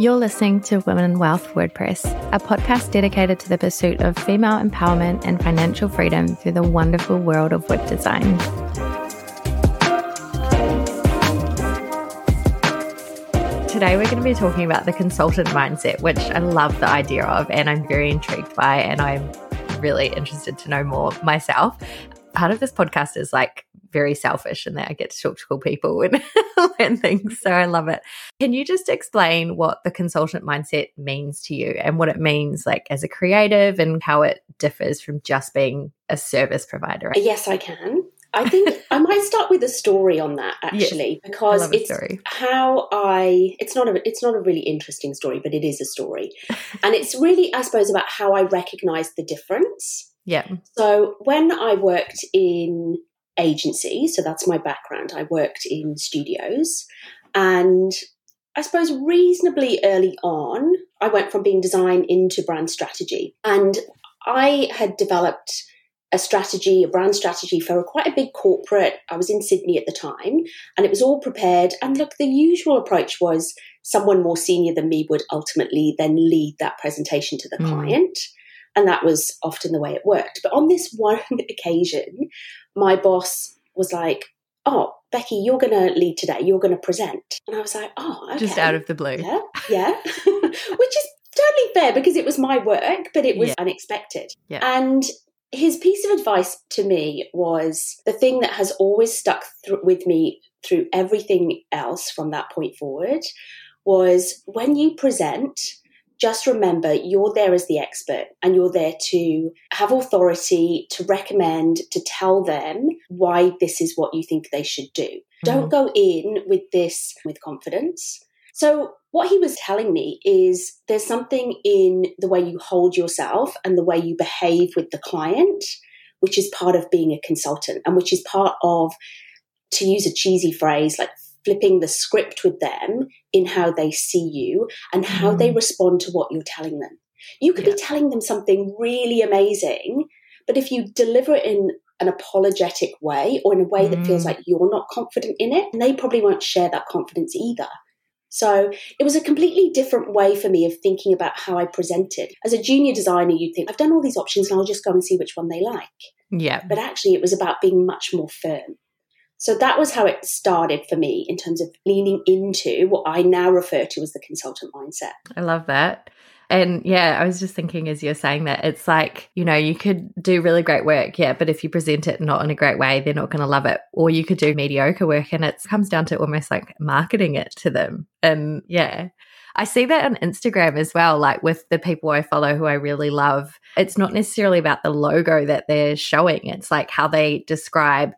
You're listening to Women Wealth WordPress, a podcast dedicated to the pursuit of female empowerment and financial freedom through the wonderful world of web design. Today, we're going to be talking about the consultant mindset, which I love the idea of and I'm very intrigued by, and I'm really interested to know more myself. Part of this podcast is like very selfish and that I get to talk to cool people and learn things. So I love it. Can you just explain what the consultant mindset means to you and what it means like as a creative and how it differs from just being a service provider? Yes, I can. I think I might start with a story on that actually yes, because it's story. how I it's not a it's not a really interesting story but it is a story and it's really I suppose about how I recognize the difference. Yeah. So when I worked in agency. So that's my background. I worked in studios. And I suppose reasonably early on, I went from being design into brand strategy. And I had developed a strategy, a brand strategy for a quite a big corporate. I was in Sydney at the time and it was all prepared. And look, the usual approach was someone more senior than me would ultimately then lead that presentation to the mm. client. And that was often the way it worked. But on this one occasion, my boss was like, Oh, Becky, you're going to lead today. You're going to present. And I was like, Oh, okay. Just out of the blue. Yeah. Yeah. Which is totally fair because it was my work, but it was yeah. unexpected. Yeah. And his piece of advice to me was the thing that has always stuck th- with me through everything else from that point forward was when you present, just remember you're there as the expert and you're there to have authority, to recommend, to tell them why this is what you think they should do. Mm-hmm. Don't go in with this with confidence. So, what he was telling me is there's something in the way you hold yourself and the way you behave with the client, which is part of being a consultant and which is part of, to use a cheesy phrase, like flipping the script with them in how they see you and how mm. they respond to what you're telling them. You could yeah. be telling them something really amazing, but if you deliver it in an apologetic way or in a way mm. that feels mm. like you're not confident in it, they probably won't share that confidence either. So it was a completely different way for me of thinking about how I presented. As a junior designer, you'd think, I've done all these options and I'll just go and see which one they like. Yeah. But actually, it was about being much more firm. So that was how it started for me in terms of leaning into what I now refer to as the consultant mindset. I love that. And yeah, I was just thinking as you're saying that, it's like, you know, you could do really great work, yeah, but if you present it not in a great way, they're not going to love it. Or you could do mediocre work and it comes down to almost like marketing it to them. And yeah. I see that on Instagram as well, like with the people I follow who I really love. It's not necessarily about the logo that they're showing, it's like how they describe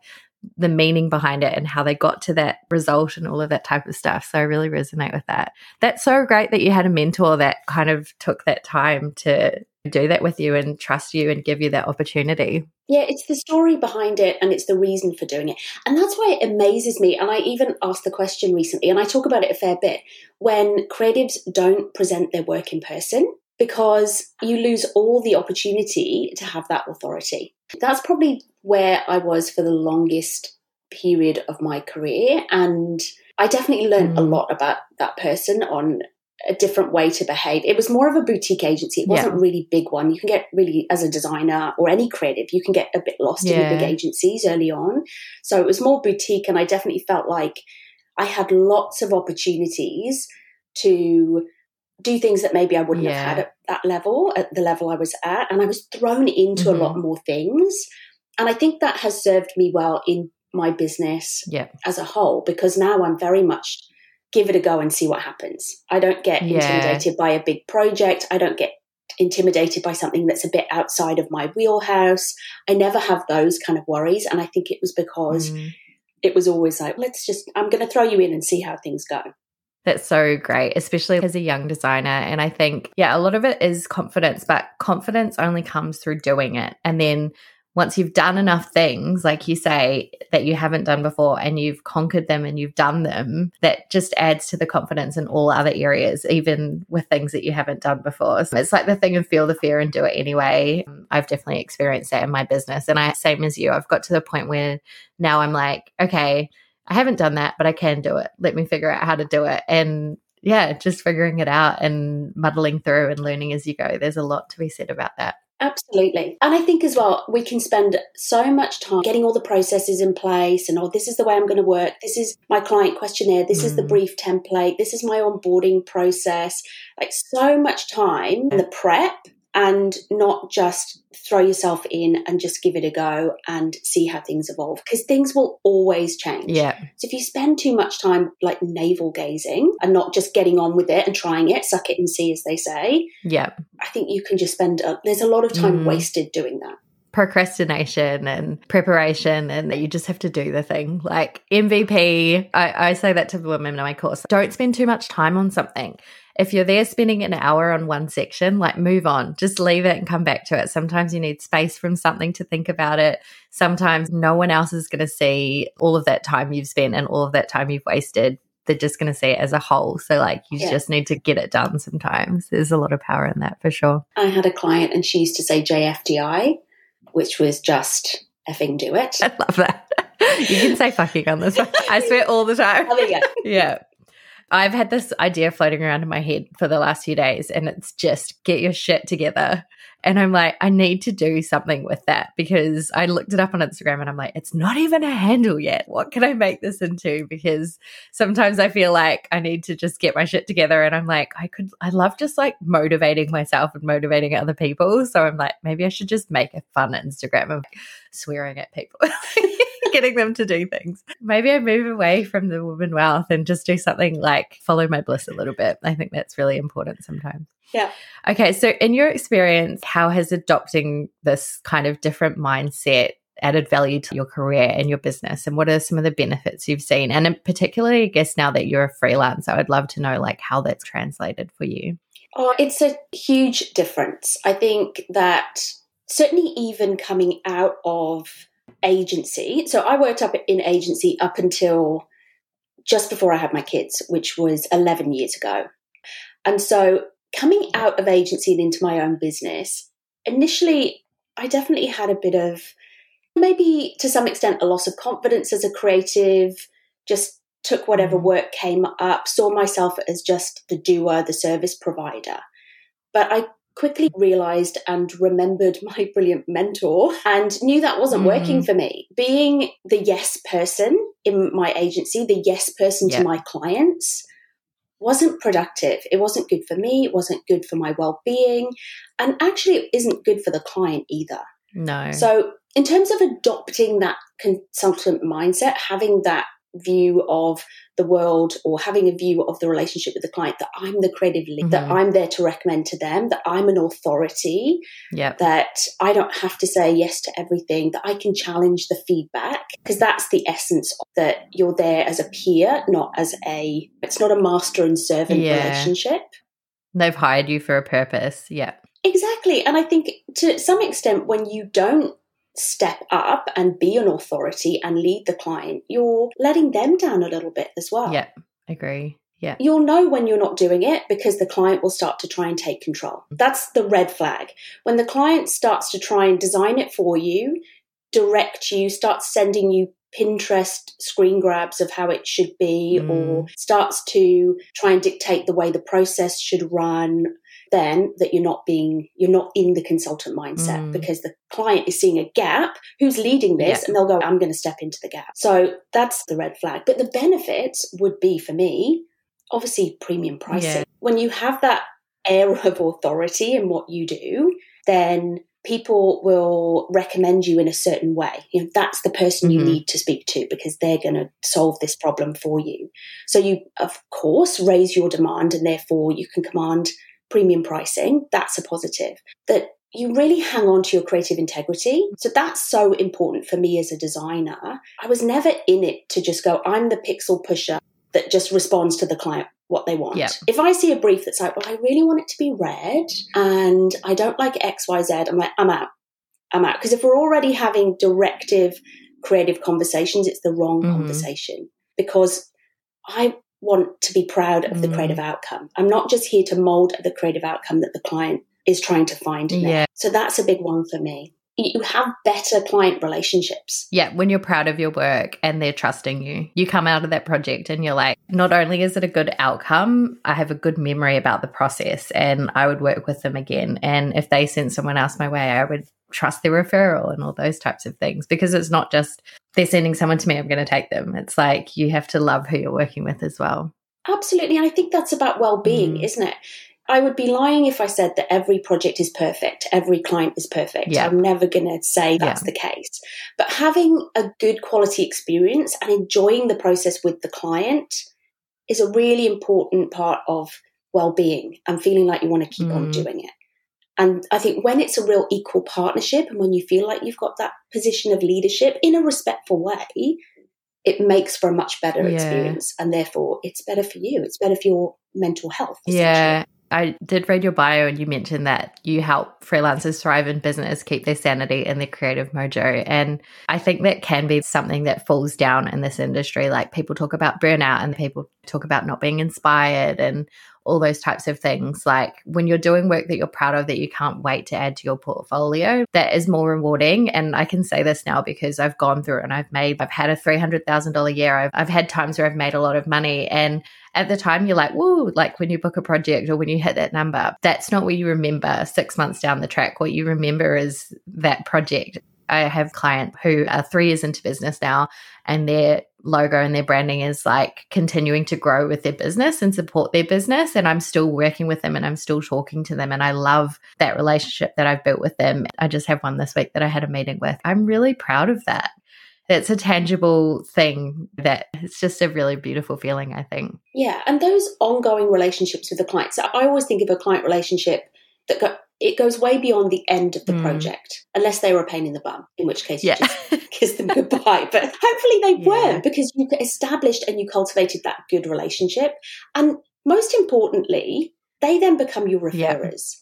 the meaning behind it and how they got to that result and all of that type of stuff. So I really resonate with that. That's so great that you had a mentor that kind of took that time to do that with you and trust you and give you that opportunity. Yeah, it's the story behind it and it's the reason for doing it. And that's why it amazes me. And I even asked the question recently, and I talk about it a fair bit when creatives don't present their work in person because you lose all the opportunity to have that authority. That's probably where I was for the longest period of my career. And I definitely learned mm. a lot about that person on a different way to behave. It was more of a boutique agency. It wasn't yeah. really big one. You can get really, as a designer or any creative, you can get a bit lost yeah. in the big agencies early on. So it was more boutique, and I definitely felt like I had lots of opportunities to do things that maybe I wouldn't yeah. have had at that level, at the level I was at. And I was thrown into mm-hmm. a lot mm-hmm. more things. And I think that has served me well in my business yeah. as a whole because now I'm very much give it a go and see what happens. I don't get yeah. intimidated by a big project. I don't get intimidated by something that's a bit outside of my wheelhouse. I never have those kind of worries. And I think it was because mm. it was always like, let's just, I'm going to throw you in and see how things go. That's so great, especially as a young designer. And I think, yeah, a lot of it is confidence, but confidence only comes through doing it. And then once you've done enough things, like you say, that you haven't done before and you've conquered them and you've done them, that just adds to the confidence in all other areas, even with things that you haven't done before. So it's like the thing of feel the fear and do it anyway. I've definitely experienced that in my business. And I, same as you, I've got to the point where now I'm like, okay, I haven't done that, but I can do it. Let me figure out how to do it. And yeah, just figuring it out and muddling through and learning as you go. There's a lot to be said about that. Absolutely. And I think as well, we can spend so much time getting all the processes in place and, oh, this is the way I'm going to work. This is my client questionnaire. This mm. is the mm. brief template. This is my onboarding process. Like so much time in the prep and not just throw yourself in and just give it a go and see how things evolve because things will always change. Yeah. So if you spend too much time like navel gazing and not just getting on with it and trying it, suck it and see, as they say. Yeah. I think you can just spend, a, there's a lot of time mm. wasted doing that procrastination and preparation and that you just have to do the thing. Like MVP, I, I, say that to the women in my course. Don't spend too much time on something. If you're there spending an hour on one section, like move on, just leave it and come back to it. Sometimes you need space from something to think about it. Sometimes no one else is going to see all of that time you've spent and all of that time you've wasted. They're just going to see it as a whole. So, like, you yeah. just need to get it done sometimes. There's a lot of power in that for sure. I had a client and she used to say JFDI, which was just effing do it. I love that. You can say fucking on this one. I swear all the time. Oh, yeah. I've had this idea floating around in my head for the last few days, and it's just get your shit together. And I'm like, I need to do something with that because I looked it up on Instagram and I'm like, it's not even a handle yet. What can I make this into? Because sometimes I feel like I need to just get my shit together. And I'm like, I could, I love just like motivating myself and motivating other people. So I'm like, maybe I should just make a fun Instagram of swearing at people. getting them to do things. Maybe I move away from the woman wealth and just do something like follow my bliss a little bit. I think that's really important sometimes. Yeah. Okay. So, in your experience, how has adopting this kind of different mindset added value to your career and your business? And what are some of the benefits you've seen? And particularly, I guess now that you're a freelancer, I'd love to know like how that's translated for you. Oh, it's a huge difference. I think that certainly even coming out of agency. So I worked up in agency up until just before I had my kids, which was 11 years ago. And so coming out of agency and into my own business, initially, I definitely had a bit of maybe to some extent a loss of confidence as a creative, just took whatever mm. work came up, saw myself as just the doer, the service provider. But I quickly realized and remembered my brilliant mentor and knew that wasn't mm. working for me. Being the yes person in my agency, the yes person yeah. to my clients, wasn't productive. It wasn't good for me. It wasn't good for my well being. And actually, it isn't good for the client either. No. So, in terms of adopting that consultant mindset, having that view of the world or having a view of the relationship with the client that I'm the creative lead, mm-hmm. that I'm there to recommend to them, that I'm an authority, yep. that I don't have to say yes to everything, that I can challenge the feedback because that's the essence that you're there as a peer, not as a it's not a master and servant yeah. relationship. They've hired you for a purpose. Yeah. Exactly. And I think to some extent when you don't step up and be an authority and lead the client, you're letting them down a little bit as well. Yeah, agree. Yeah. You'll know when you're not doing it because the client will start to try and take control. That's the red flag. When the client starts to try and design it for you, direct you, starts sending you Pinterest screen grabs of how it should be, mm. or starts to try and dictate the way the process should run, then that you're not being you're not in the consultant mindset mm. because the client is seeing a gap who's leading this yeah. and they'll go i'm going to step into the gap so that's the red flag but the benefits would be for me obviously premium pricing yeah. when you have that air of authority in what you do then people will recommend you in a certain way. You know, that's the person mm-hmm. you need to speak to because they're going to solve this problem for you. So you, of course, raise your demand and therefore you can command premium pricing, that's a positive. That you really hang on to your creative integrity. So that's so important for me as a designer. I was never in it to just go, I'm the pixel pusher that just responds to the client what they want. Yep. If I see a brief that's like, well, I really want it to be red and I don't like XYZ, I'm like, I'm out. I'm out. Because if we're already having directive creative conversations, it's the wrong mm-hmm. conversation. Because I want to be proud of the mm. creative outcome. I'm not just here to mold the creative outcome that the client is trying to find. Yeah. So that's a big one for me. you have better client relationships. Yeah, when you're proud of your work and they're trusting you, you come out of that project and you're like, not only is it a good outcome, I have a good memory about the process and I would work with them again. And if they sent someone else my way, I would trust their referral and all those types of things because it's not just they're sending someone to me, I'm going to take them. It's like you have to love who you're working with as well. Absolutely. And I think that's about well being, mm. isn't it? I would be lying if I said that every project is perfect, every client is perfect. Yeah. I'm never going to say that's yeah. the case. But having a good quality experience and enjoying the process with the client is a really important part of well-being and feeling like you want to keep mm. on doing it. And I think when it's a real equal partnership and when you feel like you've got that position of leadership in a respectful way, it makes for a much better yeah. experience. And therefore, it's better for you. It's better for your mental health. Yeah. I did read your bio and you mentioned that you help freelancers thrive in business, keep their sanity and their creative mojo. And I think that can be something that falls down in this industry. Like people talk about burnout and people talk about not being inspired and all those types of things. Like when you're doing work that you're proud of that you can't wait to add to your portfolio, that is more rewarding. And I can say this now because I've gone through and I've made, I've had a $300,000 year. I've, I've had times where I've made a lot of money. And at the time, you're like, whoa, like when you book a project or when you hit that number, that's not what you remember six months down the track. What you remember is that project. I have clients who are three years into business now and their logo and their branding is like continuing to grow with their business and support their business. And I'm still working with them and I'm still talking to them. And I love that relationship that I've built with them. I just have one this week that I had a meeting with. I'm really proud of that. It's a tangible thing that it's just a really beautiful feeling, I think. Yeah. And those ongoing relationships with the clients, I always think of a client relationship that got it goes way beyond the end of the mm. project, unless they were a pain in the bum, in which case yeah. you just kiss them goodbye. But hopefully they yeah. weren't because you established and you cultivated that good relationship. And most importantly, they then become your referrers.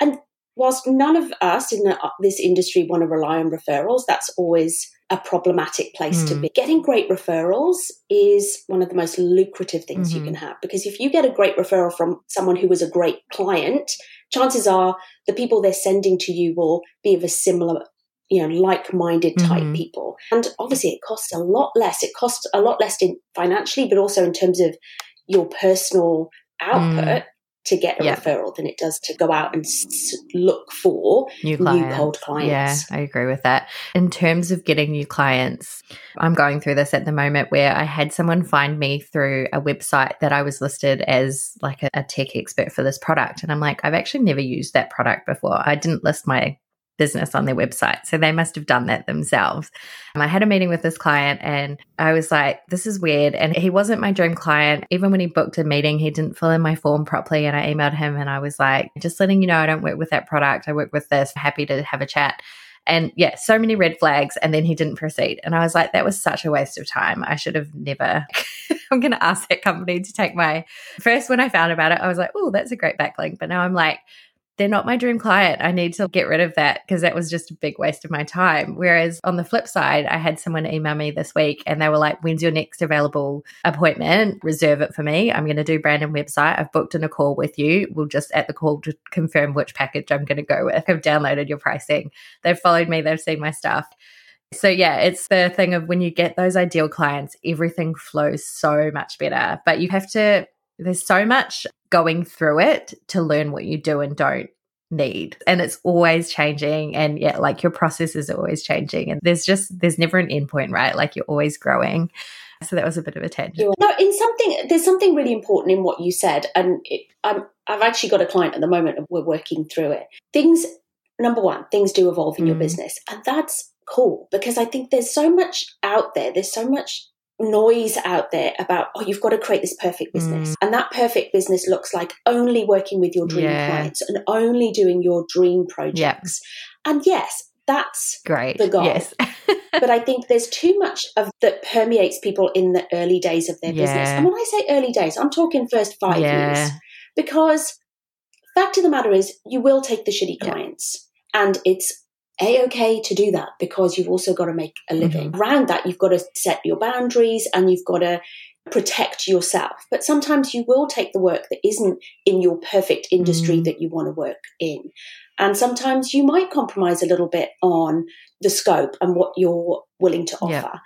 Yeah. And whilst none of us in the, uh, this industry want to rely on referrals, that's always a problematic place mm. to be. Getting great referrals is one of the most lucrative things mm-hmm. you can have because if you get a great referral from someone who was a great client, chances are the people they're sending to you will be of a similar you know like-minded type mm-hmm. people and obviously it costs a lot less it costs a lot less in financially but also in terms of your personal output mm to get a referral than it does to go out and s- look for new, new, cold clients. Yeah, I agree with that. In terms of getting new clients, I'm going through this at the moment where I had someone find me through a website that I was listed as like a, a tech expert for this product. And I'm like, I've actually never used that product before. I didn't list my business on their website. So they must have done that themselves. And I had a meeting with this client and I was like, this is weird. And he wasn't my dream client. Even when he booked a meeting, he didn't fill in my form properly. And I emailed him and I was like, just letting you know, I don't work with that product. I work with this. Happy to have a chat. And yeah, so many red flags. And then he didn't proceed. And I was like, that was such a waste of time. I should have never. I'm going to ask that company to take my. First, when I found about it, I was like, oh, that's a great backlink. But now I'm like, they're not my dream client. I need to get rid of that because that was just a big waste of my time. Whereas on the flip side, I had someone email me this week and they were like, When's your next available appointment? Reserve it for me. I'm going to do brand and website. I've booked in a call with you. We'll just at the call to confirm which package I'm going to go with. I've downloaded your pricing. They've followed me, they've seen my stuff. So, yeah, it's the thing of when you get those ideal clients, everything flows so much better. But you have to there's so much going through it to learn what you do and don't need. And it's always changing. And yeah like your process is always changing. And there's just there's never an end point right? Like you're always growing. So that was a bit of a tangent. No in something there's something really important in what you said. And it, I'm, i've actually got a client at the moment and we're working through it. Things number one things do evolve in mm. your business. And that's cool because i think there's so much out there. There's so much noise out there about oh you've got to create this perfect business. Mm. and that perfect business looks like only working with your dream yeah. clients and only doing your dream projects. And yes that's great. the goal. Yes. But i think there's too much of that permeates people in the early days of their yeah. business and when i say early days i'm talking first five yeah. years. Because fact of the matter is you will take the shitty clients. And it's a okay to do that because you've also got to make a living. Mm-hmm. Around that, you've got to set your boundaries and you've got to protect yourself. But sometimes you will take the work that isn't in your perfect industry mm. that you want to work in. And sometimes you might compromise a little bit on the scope and what you're willing to offer. Yeah.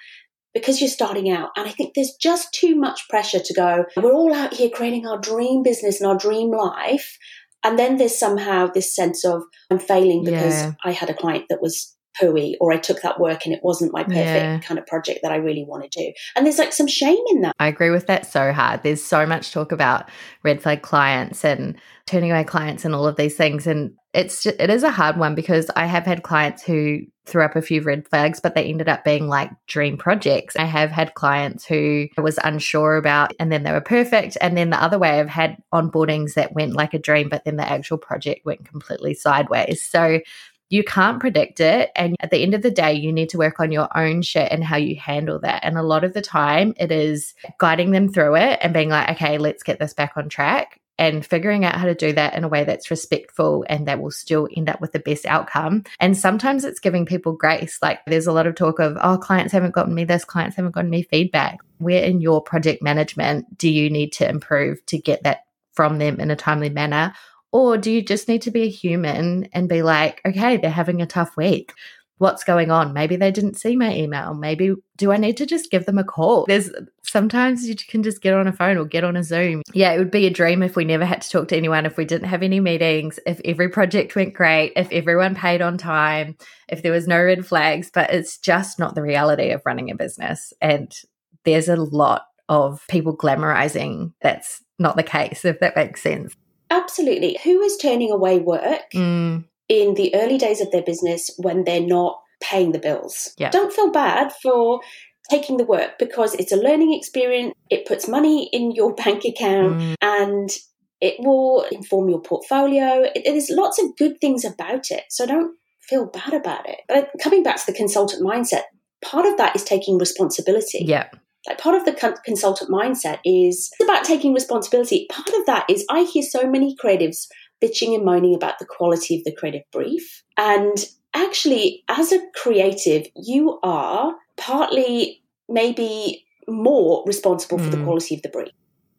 Because you're starting out. And I think there's just too much pressure to go, we're all out here creating our dream business and our dream life. And then there's somehow this sense of I'm failing because yeah. I had a client that was pooey or I took that work and it wasn't my perfect yeah. kind of project that I really want to do. And there's like some shame in that. I agree with that so hard. There's so much talk about red flag clients and turning away clients and all of these things and it's it is a hard one because I have had clients who threw up a few red flags but they ended up being like dream projects. I have had clients who I was unsure about and then they were perfect and then the other way I've had onboardings that went like a dream but then the actual project went completely sideways. So you can't predict it. And at the end of the day, you need to work on your own shit and how you handle that. And a lot of the time, it is guiding them through it and being like, okay, let's get this back on track and figuring out how to do that in a way that's respectful and that will still end up with the best outcome. And sometimes it's giving people grace. Like there's a lot of talk of, oh, clients haven't gotten me this, clients haven't gotten me feedback. Where in your project management do you need to improve to get that from them in a timely manner? Or do you just need to be a human and be like, okay, they're having a tough week. What's going on? Maybe they didn't see my email. Maybe do I need to just give them a call? There's sometimes you can just get on a phone or get on a Zoom. Yeah, it would be a dream if we never had to talk to anyone, if we didn't have any meetings, if every project went great, if everyone paid on time, if there was no red flags, but it's just not the reality of running a business. And there's a lot of people glamorizing that's not the case, if that makes sense. Absolutely. Who is turning away work mm. In the early days of their business when they're not paying the bills? Yeah. Don't feel bad for taking the work because it's a learning experience. It puts money in your bank account mm. and it will inform your portfolio. It, there's lots of good things about it. So don't feel bad about it. But coming back to the consultant mindset, part of that is taking responsibility. Yeah like part of the consultant mindset is about taking responsibility. Part of that is I hear so many creatives bitching and moaning about the quality of the creative brief. And actually, as a creative, you are partly maybe more responsible mm. for the hmm. quality of the brief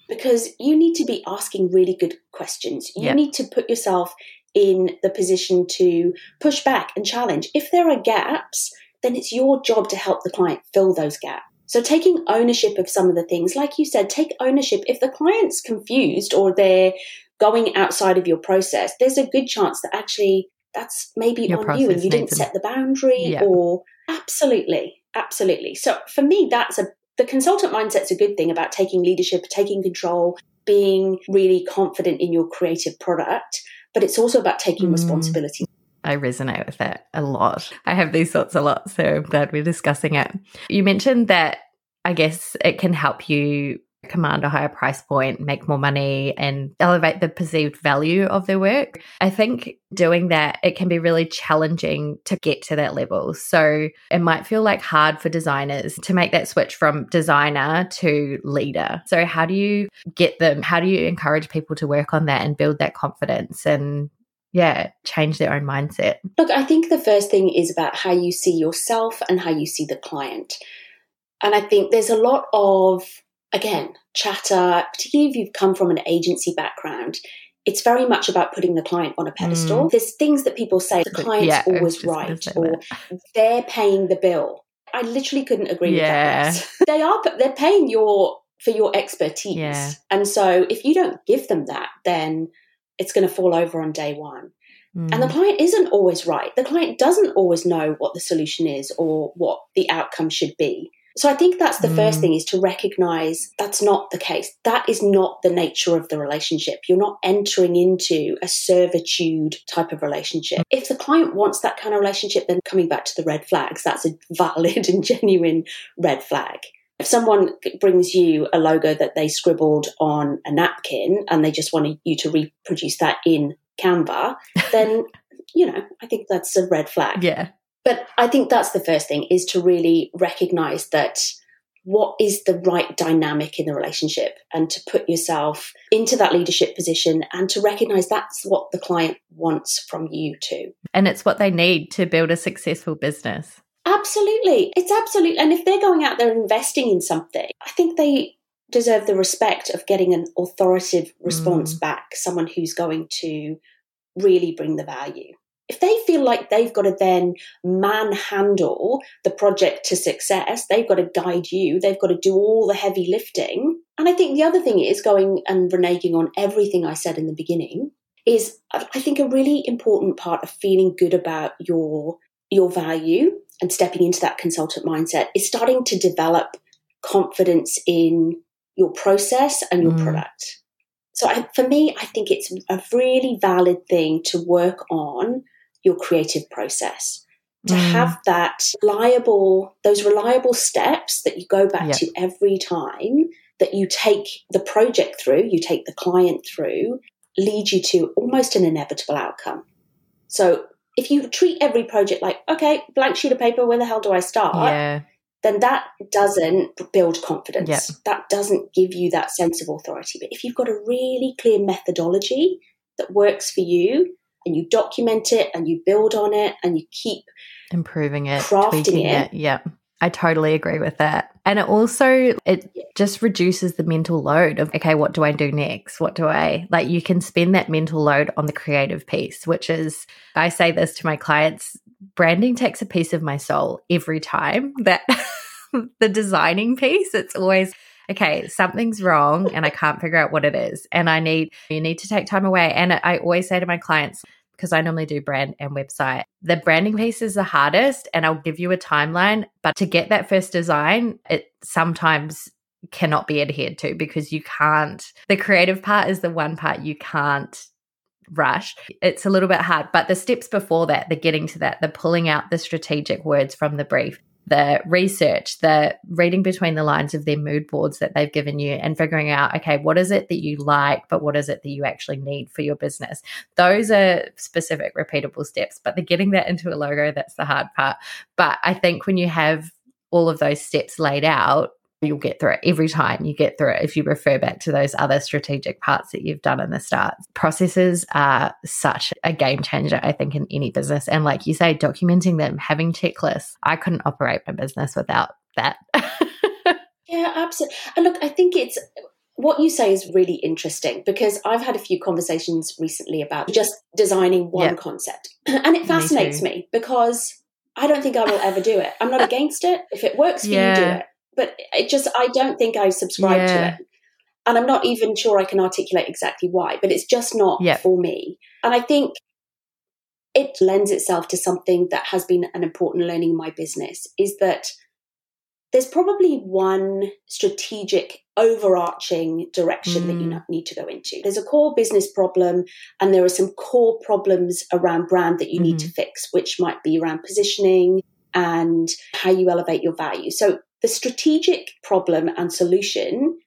because you need to be asking really good questions. You need to put yourself in the position to push back and challenge. If there are gaps, then it's your job to help the client fill those gaps. So taking ownership of some of the things, like you said, take ownership. If the client's confused or they're going outside of your process, there's a good chance that actually that's maybe your on you and you didn't set the boundary yeah. or absolutely, absolutely. So for me, that's a the consultant mindset's a good thing about taking leadership, taking control, being really confident in your creative product, but it's also about taking mm. responsibility. I resonate with that a lot. I have these thoughts a lot, so I'm glad we're discussing it. You mentioned that I guess it can help you command a higher price point, make more money, and elevate the perceived value of their work. I think doing that, it can be really challenging to get to that level. So it might feel like hard for designers to make that switch from designer to leader. So, how do you get them? How do you encourage people to work on that and build that confidence and yeah, change their own mindset? Look, I think the first thing is about how you see yourself and how you see the client. And I think there's a lot of, again, chatter, particularly if you've come from an agency background. It's very much about putting the client on a pedestal. Mm. There's things that people say the client's yeah, always right or that. they're paying the bill. I literally couldn't agree yeah. with that. they are they're paying your for your expertise. Yeah. And so if you don't give them that, then it's going to fall over on day one. Mm. And the client isn't always right. The client doesn't always know what the solution is or what the outcome should be. So I think that's the mm. first thing is to recognize that's not the case. That is not the nature of the relationship. You're not entering into a servitude type of relationship. If the client wants that kind of relationship, then coming back to the red flags, that's a valid and genuine red flag if someone brings you a logo that they scribbled on a napkin and they just want you to reproduce that in Canva, then, you know, I think that's a red flag. Yeah. But I think that's the first thing is to really recognize that what is the right dynamic in the relationship and to put yourself into that leadership position and to recognize that's what the client wants from you too. And it's what they need to build a successful business. Absolutely. It's absolutely. And if they're going out there investing in something, I think they deserve the respect of getting an authoritative response mm. back, someone who's going to really bring the value. If they feel like they've got to then manhandle the project to success, they've got to guide you, they've got to do all the heavy lifting. And I think the other thing is going and reneging on everything I said in the beginning is I think a really important part of feeling good about your your value and stepping into that consultant mindset is starting to develop confidence in your process and your mm. product. So I, for me, I think it's a really valid thing to work on your creative process. To mm. have that reliable, those reliable steps that you go back yep. to every time that you take the project through, you take the client through, lead you to almost an inevitable outcome. So if you treat every project like, okay, blank sheet of paper, where the hell do I start? Yeah then that doesn't build confidence. Yep. That doesn't give you that sense of authority. But if you've got a really clear methodology that works for you and you document it and you build on it and you keep improving it, crafting it, it. Yeah. I totally agree with that. And it also it just reduces the mental load of okay, what do I do next? What do I like you can spend that mental load on the creative piece, which is I say this to my clients branding takes a piece of my soul every time that the designing piece, it's always okay, something's wrong and I can't figure out what it is. And I need, you need to take time away. And I always say to my clients, because I normally do brand and website, the branding piece is the hardest and I'll give you a timeline. But to get that first design, it sometimes cannot be adhered to because you can't, the creative part is the one part you can't rush. It's a little bit hard, but the steps before that, the getting to that, the pulling out the strategic words from the brief, the research, the reading between the lines of their mood boards that they've given you and figuring out, okay, what is it that you like, but what is it that you actually need for your business? Those are specific, repeatable steps, but the getting that into a logo, that's the hard part. But I think when you have all of those steps laid out, you'll get through it every time you get through it if you refer back to those other strategic parts that you've done in the start. Processes are such a game changer, I think, in any business. And like you say, documenting them, having checklists. I couldn't operate my business without that. yeah, absolutely. And look, I think it's what you say is really interesting because I've had a few conversations recently about just designing one yep. concept. And it fascinates me, me, because I don't think I will ever do it. I'm not against it. If it works for yeah. you, do it but it just I don't think I subscribe yeah. to it. And I'm not even sure I can articulate exactly why, but it's just not yep. for me. And I think it lends itself to something that has been an important learning in my business is that there's probably one strategic overarching direction mm. that you mm. need to go into. There's a core business problem, and there are some core problems around brand that you mm-hmm. need to mm-hmm. fix, which might be around positioning and how you elevate your value. So the strategic problem and solution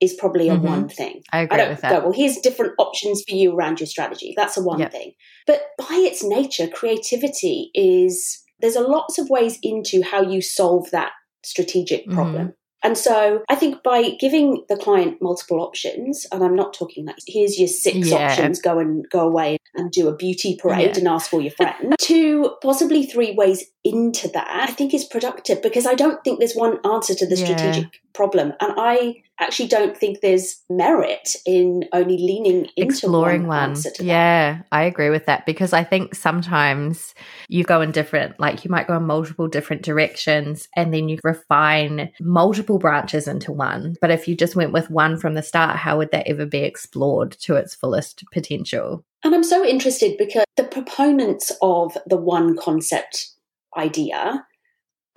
is probably a mm-hmm. one thing. I agree I with that. Go, well, here's different options for you around your strategy. That's a one yep. thing. But by its nature, creativity is there's a lots of ways into how you solve that strategic mm-hmm. problem. Mm-hmm. And so I think by giving the client multiple options, and I'm not talking like here's your six yeah. options, go and go away and do a beauty parade yeah. and ask for your friend, to possibly three ways into that, I think is productive because I don't think there's one answer to the strategic yeah. problem. And I actually don't think there's merit in only leaning into exploring one. one. yeah, I agree with that because I think sometimes you go in different, like you might go in multiple different directions and then you refine multiple branches into one. But if you just went with one from the start, how would that ever be explored to its fullest potential? And I'm so interested because the proponents of the one concept idea,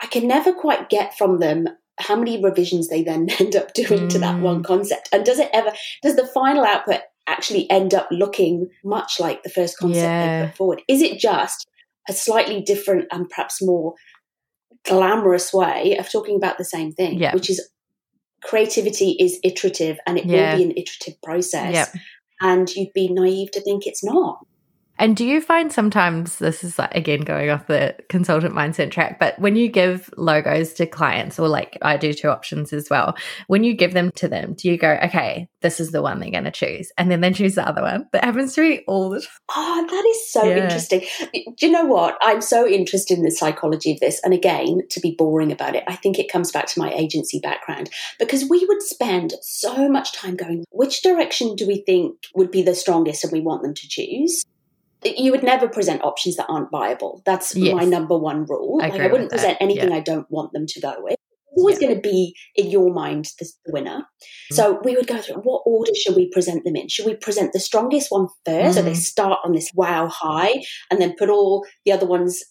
I can never quite get from them how many revisions they then end up doing mm. to that one mm. concept and does it ever does the final output actually end up looking much like the first concept yeah. they put forward is it just a slightly different and perhaps more glamorous way of talking about the same thing yeah. which is creativity is iterative and it yeah. will be an iterative process and you'd be naive to think it's not And do you find sometimes this is like, again going off the consultant mindset track, but when you give logos to clients, or like I do two options as well, when you give them to them, do you go, okay, this is the one they're going to choose, and then they choose the other one? That happens to me all the time. Oh, that is so yeah. interesting. Do you know what? I'm so interested in the psychology of this. And again, to be boring about it, I think it comes back to my agency background because we would spend so much time going, which direction do we think would be the strongest and we want them to choose? You would never present options that aren't viable. That's yes. my number one rule. I like I wouldn't present that. anything yeah. I don't want them to go with. It's always yeah. going to be in your mind the, winner. Mm-hmm. So we would go through what order should we present them in? Should we present the strongest one first, mm-hmm. so they mm-hmm. start on this wow high and then put all the other ones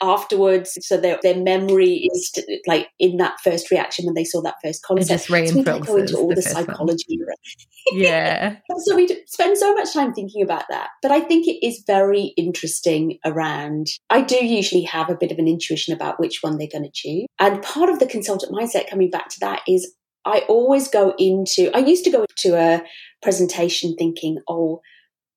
afterwards so their, their memory is to, like in that first reaction when they saw that first concept it just reinforces so we go into all the, the psychology yeah. So we spend so much time thinking about that. But i think it is very interesting around i do usually have a bit of an intuition about which one they're going to choose. And part of the consultant mindset coming back to that is i always go into i used to go to a presentation thinking oh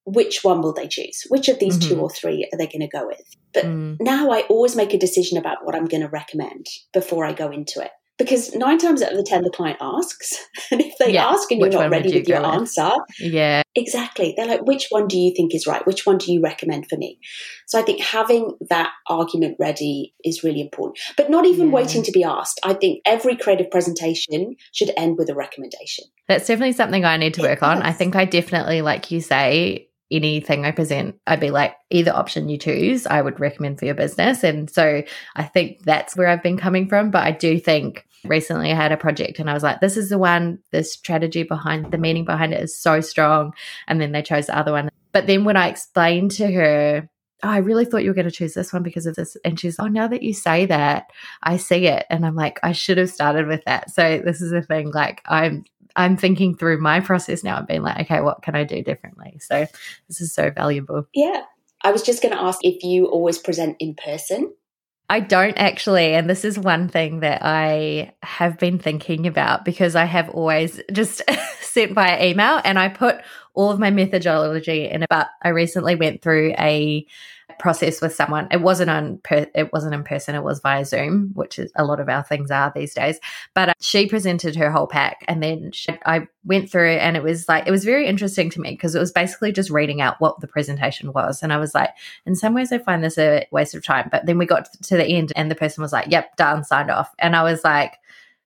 which one will they choose? Which of these mm-hmm. two or three are they going to go with? But mm. now I always make a decision about what I'm going to recommend before I go into it because nine times out of the ten the client asks and if they yeah. ask and you're not ready you with your with? answer yeah exactly they're like which one do you think is right which one do you recommend for me so i think having that argument ready is really important but not even yeah. waiting to be asked i think every creative presentation should end with a recommendation that's definitely something i need to work on i think i definitely like you say anything I present, I'd be like, either option you choose, I would recommend for your business. And so I think that's where I've been coming from. But I do think recently I had a project and I was like, this is the one, the strategy behind the meaning behind it is so strong. And then they chose the other one. But then when I explained to her, oh, I really thought you were going to choose this one because of this. And she's, oh, now that you say that, I see it. And I'm like, I should have started with that. So this is a thing. Like, I'm I'm thinking through my process now and being like, okay, what can I do differently? So this is so valuable. Yeah. I was just going to ask if you always present in person. I don't actually. And this is one thing that I have been thinking about because I have always just sent via email and I put all of my methodology in about I recently went through a process with someone. It wasn't on per, it wasn't in person. It was via Zoom, which is a lot of our things are these days. But uh, she presented her whole pack, and then she, I went through, and it was like it was very interesting to me because it was basically just reading out what the presentation was, and I was like, in some ways, I find this a waste of time. But then we got to the end, and the person was like, "Yep, done, signed off," and I was like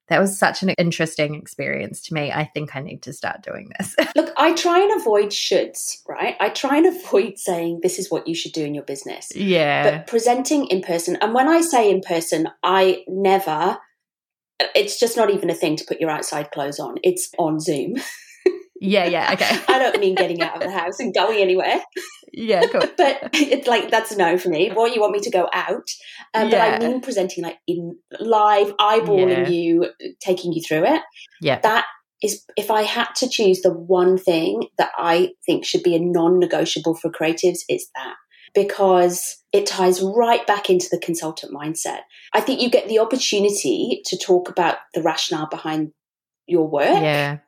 that was such an interesting experience to me. I think I need to start doing this. Look, I try and avoid shoulds, right? I try and avoid saying this is what you should do in your business. Yeah. But presenting in person, and when I say in person, I never, it's just not even a thing to put your outside clothes on, it's on Zoom. Yeah, yeah, okay. I don't mean getting out of the house and going anywhere. Yeah, cool. but it's like that's a no for me. What you want me to go out, um, yeah. but I mean presenting like in live, eyeballing yeah. you, taking you through it. Yeah, that is. If I had to choose the one thing that I think should be a non-negotiable for creatives, it's that because it ties right back into the consultant mindset. I think you get the opportunity to talk about the rationale behind your work. Yeah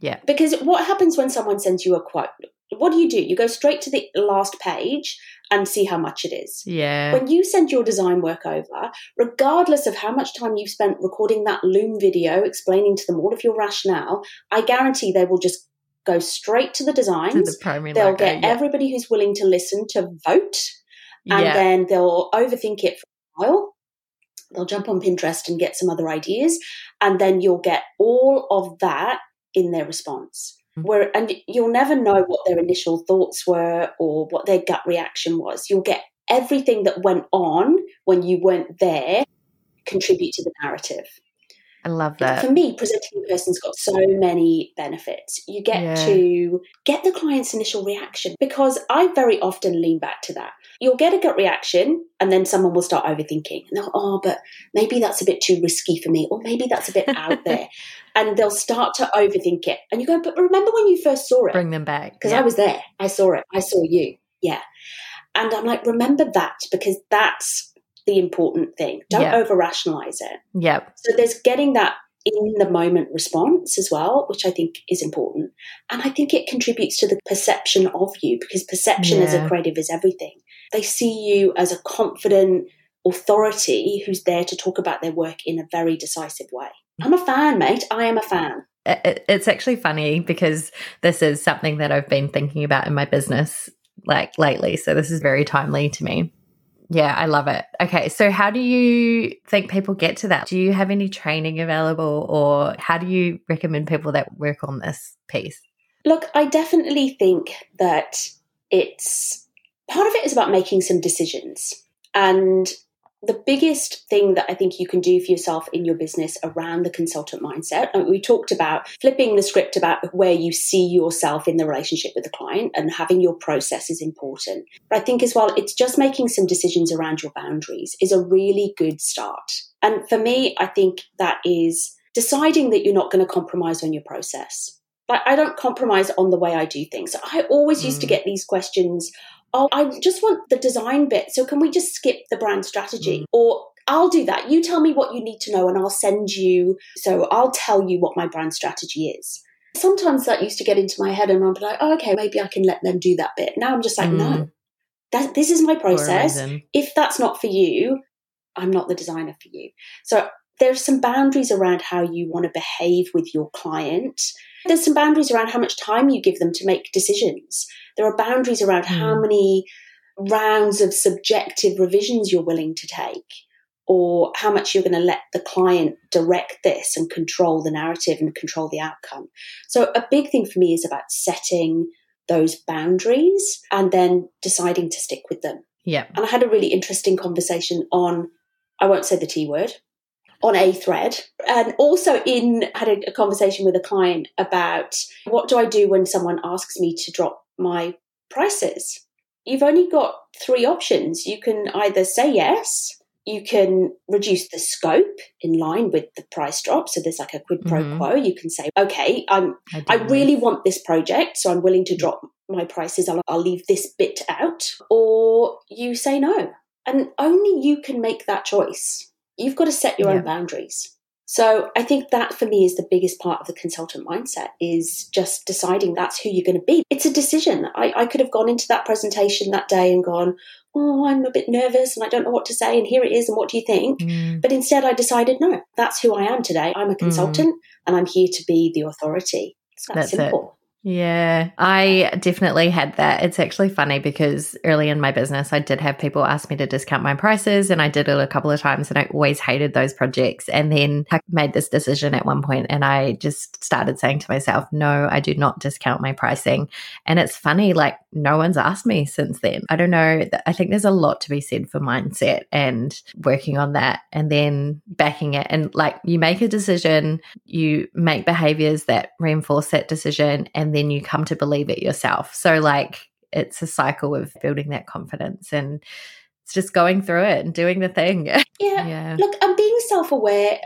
yeah. Because what happens when someone sends you a quote? What do you do? You go straight to the last page and see how much it is. Yeah. When you send your design work over, regardless of how much time you've spent recording that Loom video, explaining to them all of your rationale, I guarantee they will just go straight to the designs. To the they'll logo, get yeah. everybody who's willing to listen to vote, and yeah. then they'll overthink it for a while. They'll jump on Pinterest and get some other ideas, and then you'll get all of that in their response. Mm-hmm. Where and you'll never know what their initial thoughts were or what their gut reaction was. You'll get everything that went on when you weren't there contribute to the narrative. I love that. For me, presenting in person's got so many benefits. You get yeah. to get the client's initial reaction because I very often lean back to that. You'll get a gut reaction and then someone will start overthinking. And they'll, oh, but maybe that's a bit too risky for me, or maybe that's a bit out there. And they'll start to overthink it. And you go, but remember when you first saw it? Bring them back. Because yeah. I was there. I saw it. I saw you. Yeah. And I'm like, remember that because that's the important thing. Don't over rationalize it. Yeah. So there's getting that in the moment response as well, which I think is important. And I think it contributes to the perception of you because perception yeah. as a creative is everything. They see you as a confident authority who's there to talk about their work in a very decisive way. I'm a fan, mate. I am a fan. It's actually funny because this is something that I've been thinking about in my business like lately. So this is very timely to me. Yeah, I love it. Okay, so how do you think people get to that? Do you have any training available, or how do you recommend people that work on this piece? Look, I definitely think that it's part of it is about making some decisions. And the biggest thing that I think you can do for yourself in your business around the consultant mindset, and we talked about flipping the script about where you see yourself in the relationship with the client and having your process is important. But I think as well, it's just making some decisions around your boundaries is a really good start. And for me, I think that is deciding that you're not going to compromise on your process. Like, I don't compromise on the way I do things. I always used to mm. get these questions oh, I just want the design bit. So can we just skip the brand strategy? Mm. Or I'll do that. You tell me what you need to know and I'll send you. So I'll tell you what my brand strategy is. Sometimes that used to get into my head and I'd be like, oh, okay, maybe I can let them do that bit. Now I'm just like, mm. no, that, this is my process. If that's not for you, I'm not the designer for you. So there are some boundaries around how you want to behave with your client. There's some boundaries around how much time you give them to make decisions. There are boundaries around mm. how many rounds of subjective revisions you're willing to take or how much you're going to let the client direct this and control the narrative and control the outcome. So, a big thing for me is about setting those boundaries and then deciding to stick with them. Yeah. And I had a really interesting conversation on, I won't say the T word, on a thread. And also in had a, a, conversation with a client about what do i do when someone asks me to drop my prices? You've only got three options. You can either say yes you can reduce the scope in line with the price drop so there's like a quid pro mm-hmm. quo. You can say okay i'm i, I really want this project so i'm willing to drop my prices. I'll, I'll leave this bit out. Or you say no. And only you can make that choice You've got to set your yeah. own boundaries. So I think that for me is the biggest part of the consultant mindset is just deciding that's who you're going to be. It's a decision. I, I could have gone into that presentation that day and gone, oh, I'm a bit nervous and I don't know what to say, and here it is, and what do you think? Mm. But instead, I decided, no, that's who I am today. I'm a mm. consultant mm. and I'm here to be the authority. It's that that's simple. It. Yeah, I definitely had that. It's actually funny because early in my business, I did have people ask me to discount my prices, and I did it a couple of times, and I always hated those projects. And then I made this decision at one point, and I just started saying to myself, No, I do not discount my pricing. And it's funny, like, no one's asked me since then. I don't know. I think there's a lot to be said for mindset and working on that, and then backing it. And like, you make a decision, you make behaviors that reinforce that decision, and and then you come to believe it yourself. So, like, it's a cycle of building that confidence and it's just going through it and doing the thing. Yeah. yeah. Look, I'm being self aware.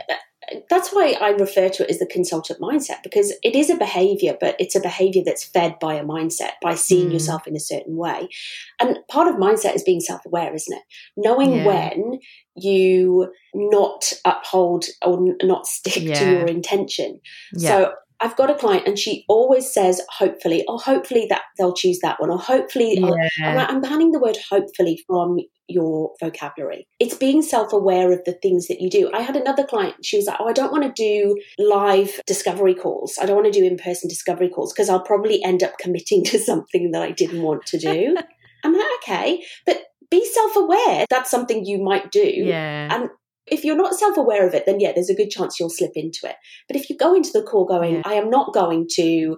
That's why I refer to it as the consultant mindset because it is a behavior, but it's a behavior that's fed by a mindset, by seeing mm. yourself in a certain way. And part of mindset is being self aware, isn't it? Knowing yeah. when you not uphold or not stick yeah. to your intention. Yeah. So I've got a client and she always says, hopefully, or hopefully that they'll choose that one, or hopefully, yeah. I'm, I'm banning the word hopefully from your vocabulary. It's being self aware of the things that you do. I had another client, she was like, Oh, I don't want to do live discovery calls. I don't want to do in person discovery calls because I'll probably end up committing to something that I didn't want to do. I'm like, Okay, but be self aware. That's something you might do. Yeah. And if you're not self aware of it, then yeah, there's a good chance you'll slip into it. But if you go into the call going, yeah. I am not going to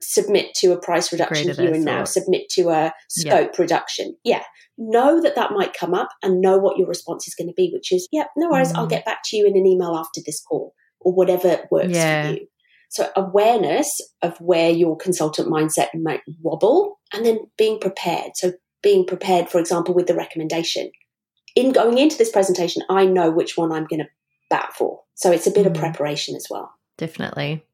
submit to a price reduction here and now, submit to a scope yeah. reduction. Yeah. Know that that might come up and know what your response is going to be, which is, yeah, no worries, mm. I'll get back to you in an email after this call or whatever works yeah. for you. So, awareness of where your consultant mindset might wobble and then being prepared. So, being prepared, for example, with the recommendation in going into this presentation, I know which one I'm going to bat for. So it's a bit mm. of preparation as well. Definitely.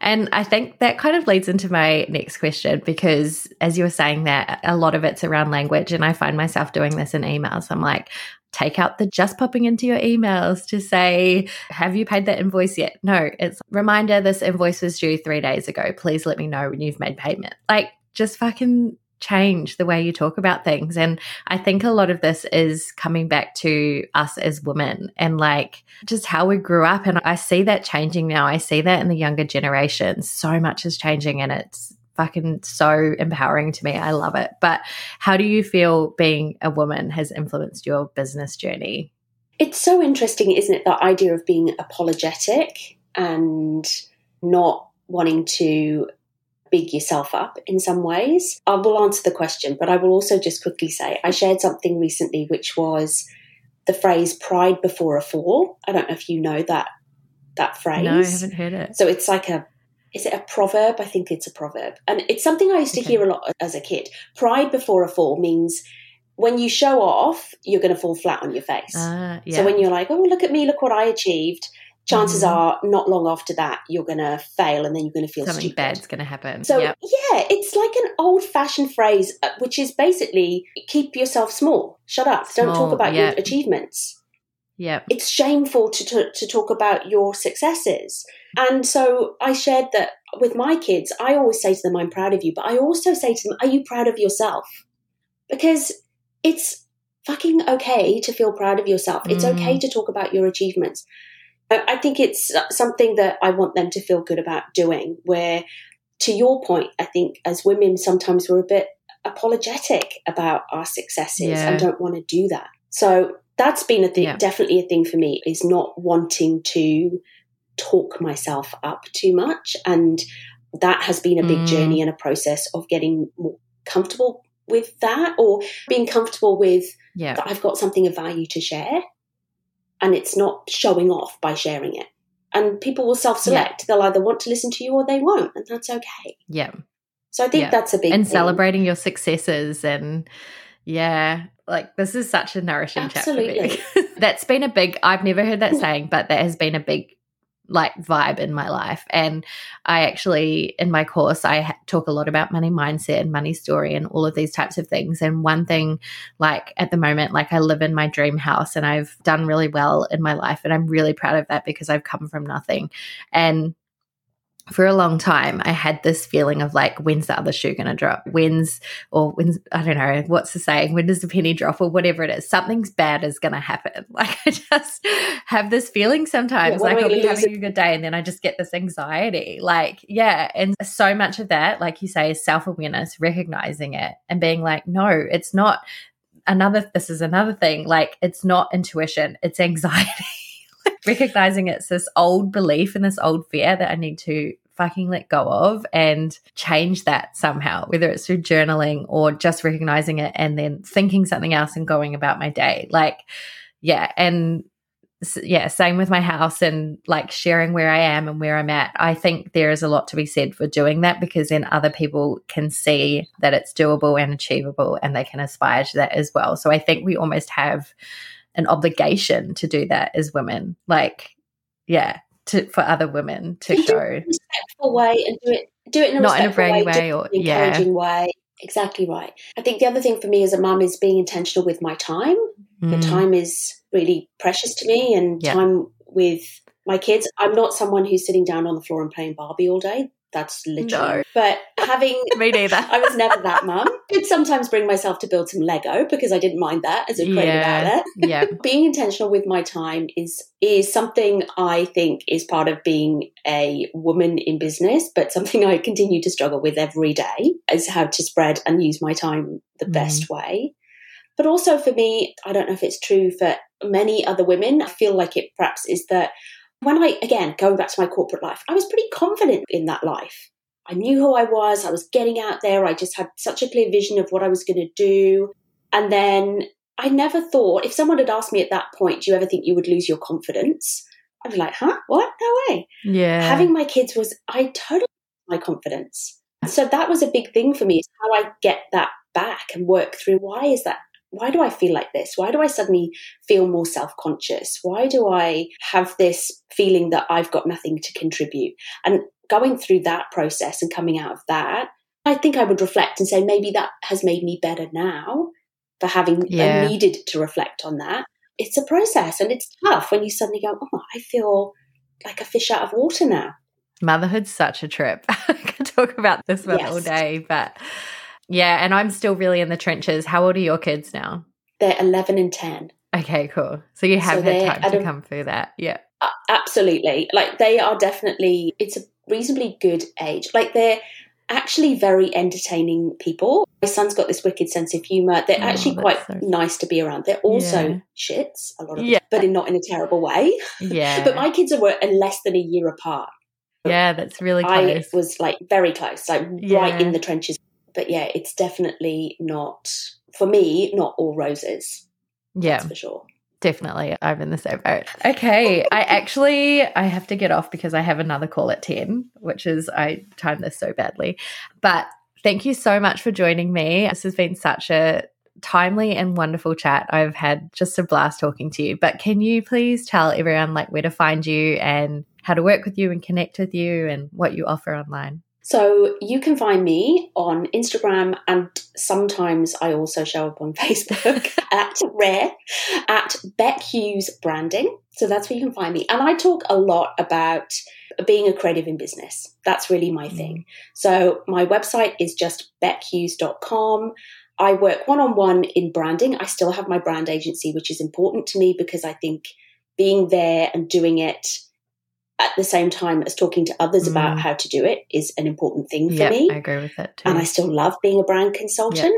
And I think that kind of leads into my next question because, as you were saying, that a lot of it's around language, and I find myself doing this in emails. I'm like, take out the just popping into your emails to say, Have you paid that invoice yet? No, it's reminder this invoice was due three days ago. Please let me know when you've made payment. Like, just fucking change the way you talk about things. And I think a lot of this is coming back to us as women and like just how we grew up. And I see that changing now. I see that in the younger generations. So much is changing and it's fucking so empowering to me. I love it. But how do you feel being a woman has influenced your business journey? It's so interesting, isn't it? That idea of being apologetic and not wanting to big yourself up in some ways. I will answer the question, but I will also just quickly say I shared something recently which was the phrase pride before a fall. I don't know if you know that that phrase. No, I haven't heard it. So it's like a is it a proverb? I think it's a proverb. And it's something I used to okay. hear a lot as a kid. Pride before a fall means when you show off, you're going to fall flat on your face. Uh, yeah. So when you're like, oh, look at me, look what I achieved, chances mm. are not long after that you're going to fail and then you're going to feel something stupid. bad's going to happen. So yep. yeah, it's like an old-fashioned phrase, uh, which is basically keep yourself small, shut up, small, don't talk about yep. your achievements. Yeah, it's shameful to, to to talk about your successes. And so I shared that with my kids. I always say to them, "I'm proud of you," but I also say to them, "Are you proud of yourself?" Because it's fucking okay to feel proud of yourself. It's mm. okay to talk about your achievements. I think it's something that I want them to feel good about doing. Where, to your point, I think as women, sometimes we're a bit apologetic about our successes yeah. and don't want to do that. So that's been a thing, yeah. definitely a thing for me, is not wanting to talk myself up too much. And that has been a big mm. journey and a process of getting more comfortable with that or being comfortable with yeah. that I've got something of value to share and it's not showing off by sharing it. And people will self select. Yeah. They'll either want to listen to you or they won't, and that's okay. Yeah. So I think yeah. that's a big and thing. celebrating your successes and yeah, like this is such a nourishing Absolutely. chat for. That's been a big. I've never heard that saying, but that has been a big like vibe in my life. And I actually, in my course, I talk a lot about money mindset and money story and all of these types of things. And one thing, like at the moment, like I live in my dream house and I've done really well in my life. And I'm really proud of that because I've come from nothing. And for a long time, I had this feeling of like, when's the other shoe going to drop? When's, or when's, I don't know, what's the saying? When does the penny drop or whatever it is? Something's bad is going to happen. Like, I just have this feeling sometimes, yeah, like, I'll be having a good day and then I just get this anxiety. Like, yeah. And so much of that, like you say, is self awareness, recognizing it and being like, no, it's not another, this is another thing. Like, it's not intuition, it's anxiety. Recognizing it's this old belief and this old fear that I need to fucking let go of and change that somehow, whether it's through journaling or just recognizing it and then thinking something else and going about my day. Like, yeah. And yeah, same with my house and like sharing where I am and where I'm at. I think there is a lot to be said for doing that because then other people can see that it's doable and achievable and they can aspire to that as well. So I think we almost have an obligation to do that as women. Like, yeah, to for other women to show respectful way and do it do it in a not in a way, way or encouraging yeah. way. Exactly right. I think the other thing for me as a mum is being intentional with my time. Mm. The time is really precious to me, and yeah. time with my kids. I'm not someone who's sitting down on the floor and playing Barbie all day. That's literally. No. But having me neither. I was never that mum. Could sometimes bring myself to build some Lego because I didn't mind that as a creative yeah. outlet. Yeah. being intentional with my time is is something I think is part of being a woman in business, but something I continue to struggle with every day is how to spread and use my time the mm. best way. But also for me, I don't know if it's true for many other women. I feel like it perhaps is that when I, again, going back to my corporate life, I was pretty confident in that life. I knew who I was. I was getting out there. I just had such a clear vision of what I was going to do. And then I never thought, if someone had asked me at that point, do you ever think you would lose your confidence? I'd be like, huh? What? No way. Yeah. Having my kids was, I totally my confidence. So that was a big thing for me, is how I get that back and work through why is that why do I feel like this? Why do I suddenly feel more self conscious? Why do I have this feeling that I've got nothing to contribute? And going through that process and coming out of that, I think I would reflect and say maybe that has made me better now for having Yeah. needed to reflect on that. It's a process and it's tough when you suddenly go, oh, I feel like a fish out of water now. Motherhood's such a trip. I could talk about this one all day, but yeah, and I'm still really in the trenches. How old are your kids now? They're 11 and 10. Okay, cool. So you So have had time to a- come through that. Yeah. Uh, absolutely. Like they are definitely, it's a reasonably good age. Like they're actually very entertaining people. My son's got this wicked sense of humor. They're Oh, actually quite so- nice to be around. They're also Yeah. shits, a lot of Yeah. them, but in not in a terrible way. Yeah. But my kids are were less than a year apart. yeah, that's really close. I was like very close, like Yeah. right in the trenches. But yeah, it's definitely not, for me, not all roses. yeah. That's for sure. Definitely. I'm in the same boat. Okay. I actually I have to get off because I have another call at 10, which is I timed this so badly. But thank you so much for joining me. This has been such a timely and wonderful chat. I've had just a blast talking to you. But can you please tell everyone like where to find you and how to work with you and connect with you and what you offer online? So you can find me on Instagram and sometimes I also show up on Facebook at Rare at Bec Hughes Branding. So that's where you can find me. And I talk a lot about being a creative in business. That's really my mm. thing. So my website is just bechughes.com. I work one on one in branding. I still have my brand agency, which is important to me because I think being there and doing it at the same time as talking to others about Mm. how to do it is an important thing for Yeah, me. I agree with it too. and I still love being a brand consultant,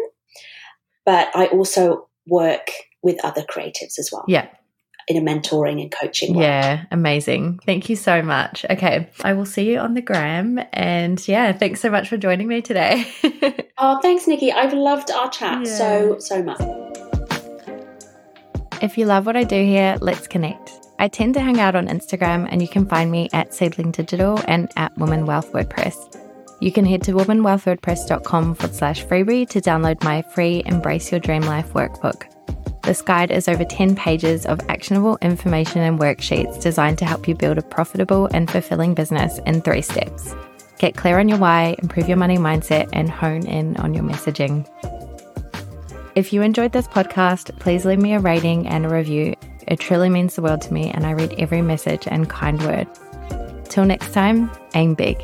but I also work with other creatives as well yeah. in a mentoring and coaching way. Yeah, amazing. Thank you so much. Okay, I will see you on the gram. And yeah, thanks so much for joining me today. Oh, thanks, Nikki. I've loved our chat Yeah. so, so much. if you love what I do here, let's connect. I tend to hang out on Instagram, and you can find me at Seedling Digital and at Women Wealth WordPress. You can head to womenwealthwordpress.com forward slash freebie to download my free Embrace Your Dream Life workbook. This guide is over 10 pages of actionable information and worksheets designed to help you build a profitable and fulfilling business in three steps. Get clear on your why, improve your money mindset, and hone in on your messaging. If you enjoyed this podcast, please leave me a rating and a review. It truly means the world to me, and I read every message and kind word. Till next time, aim big.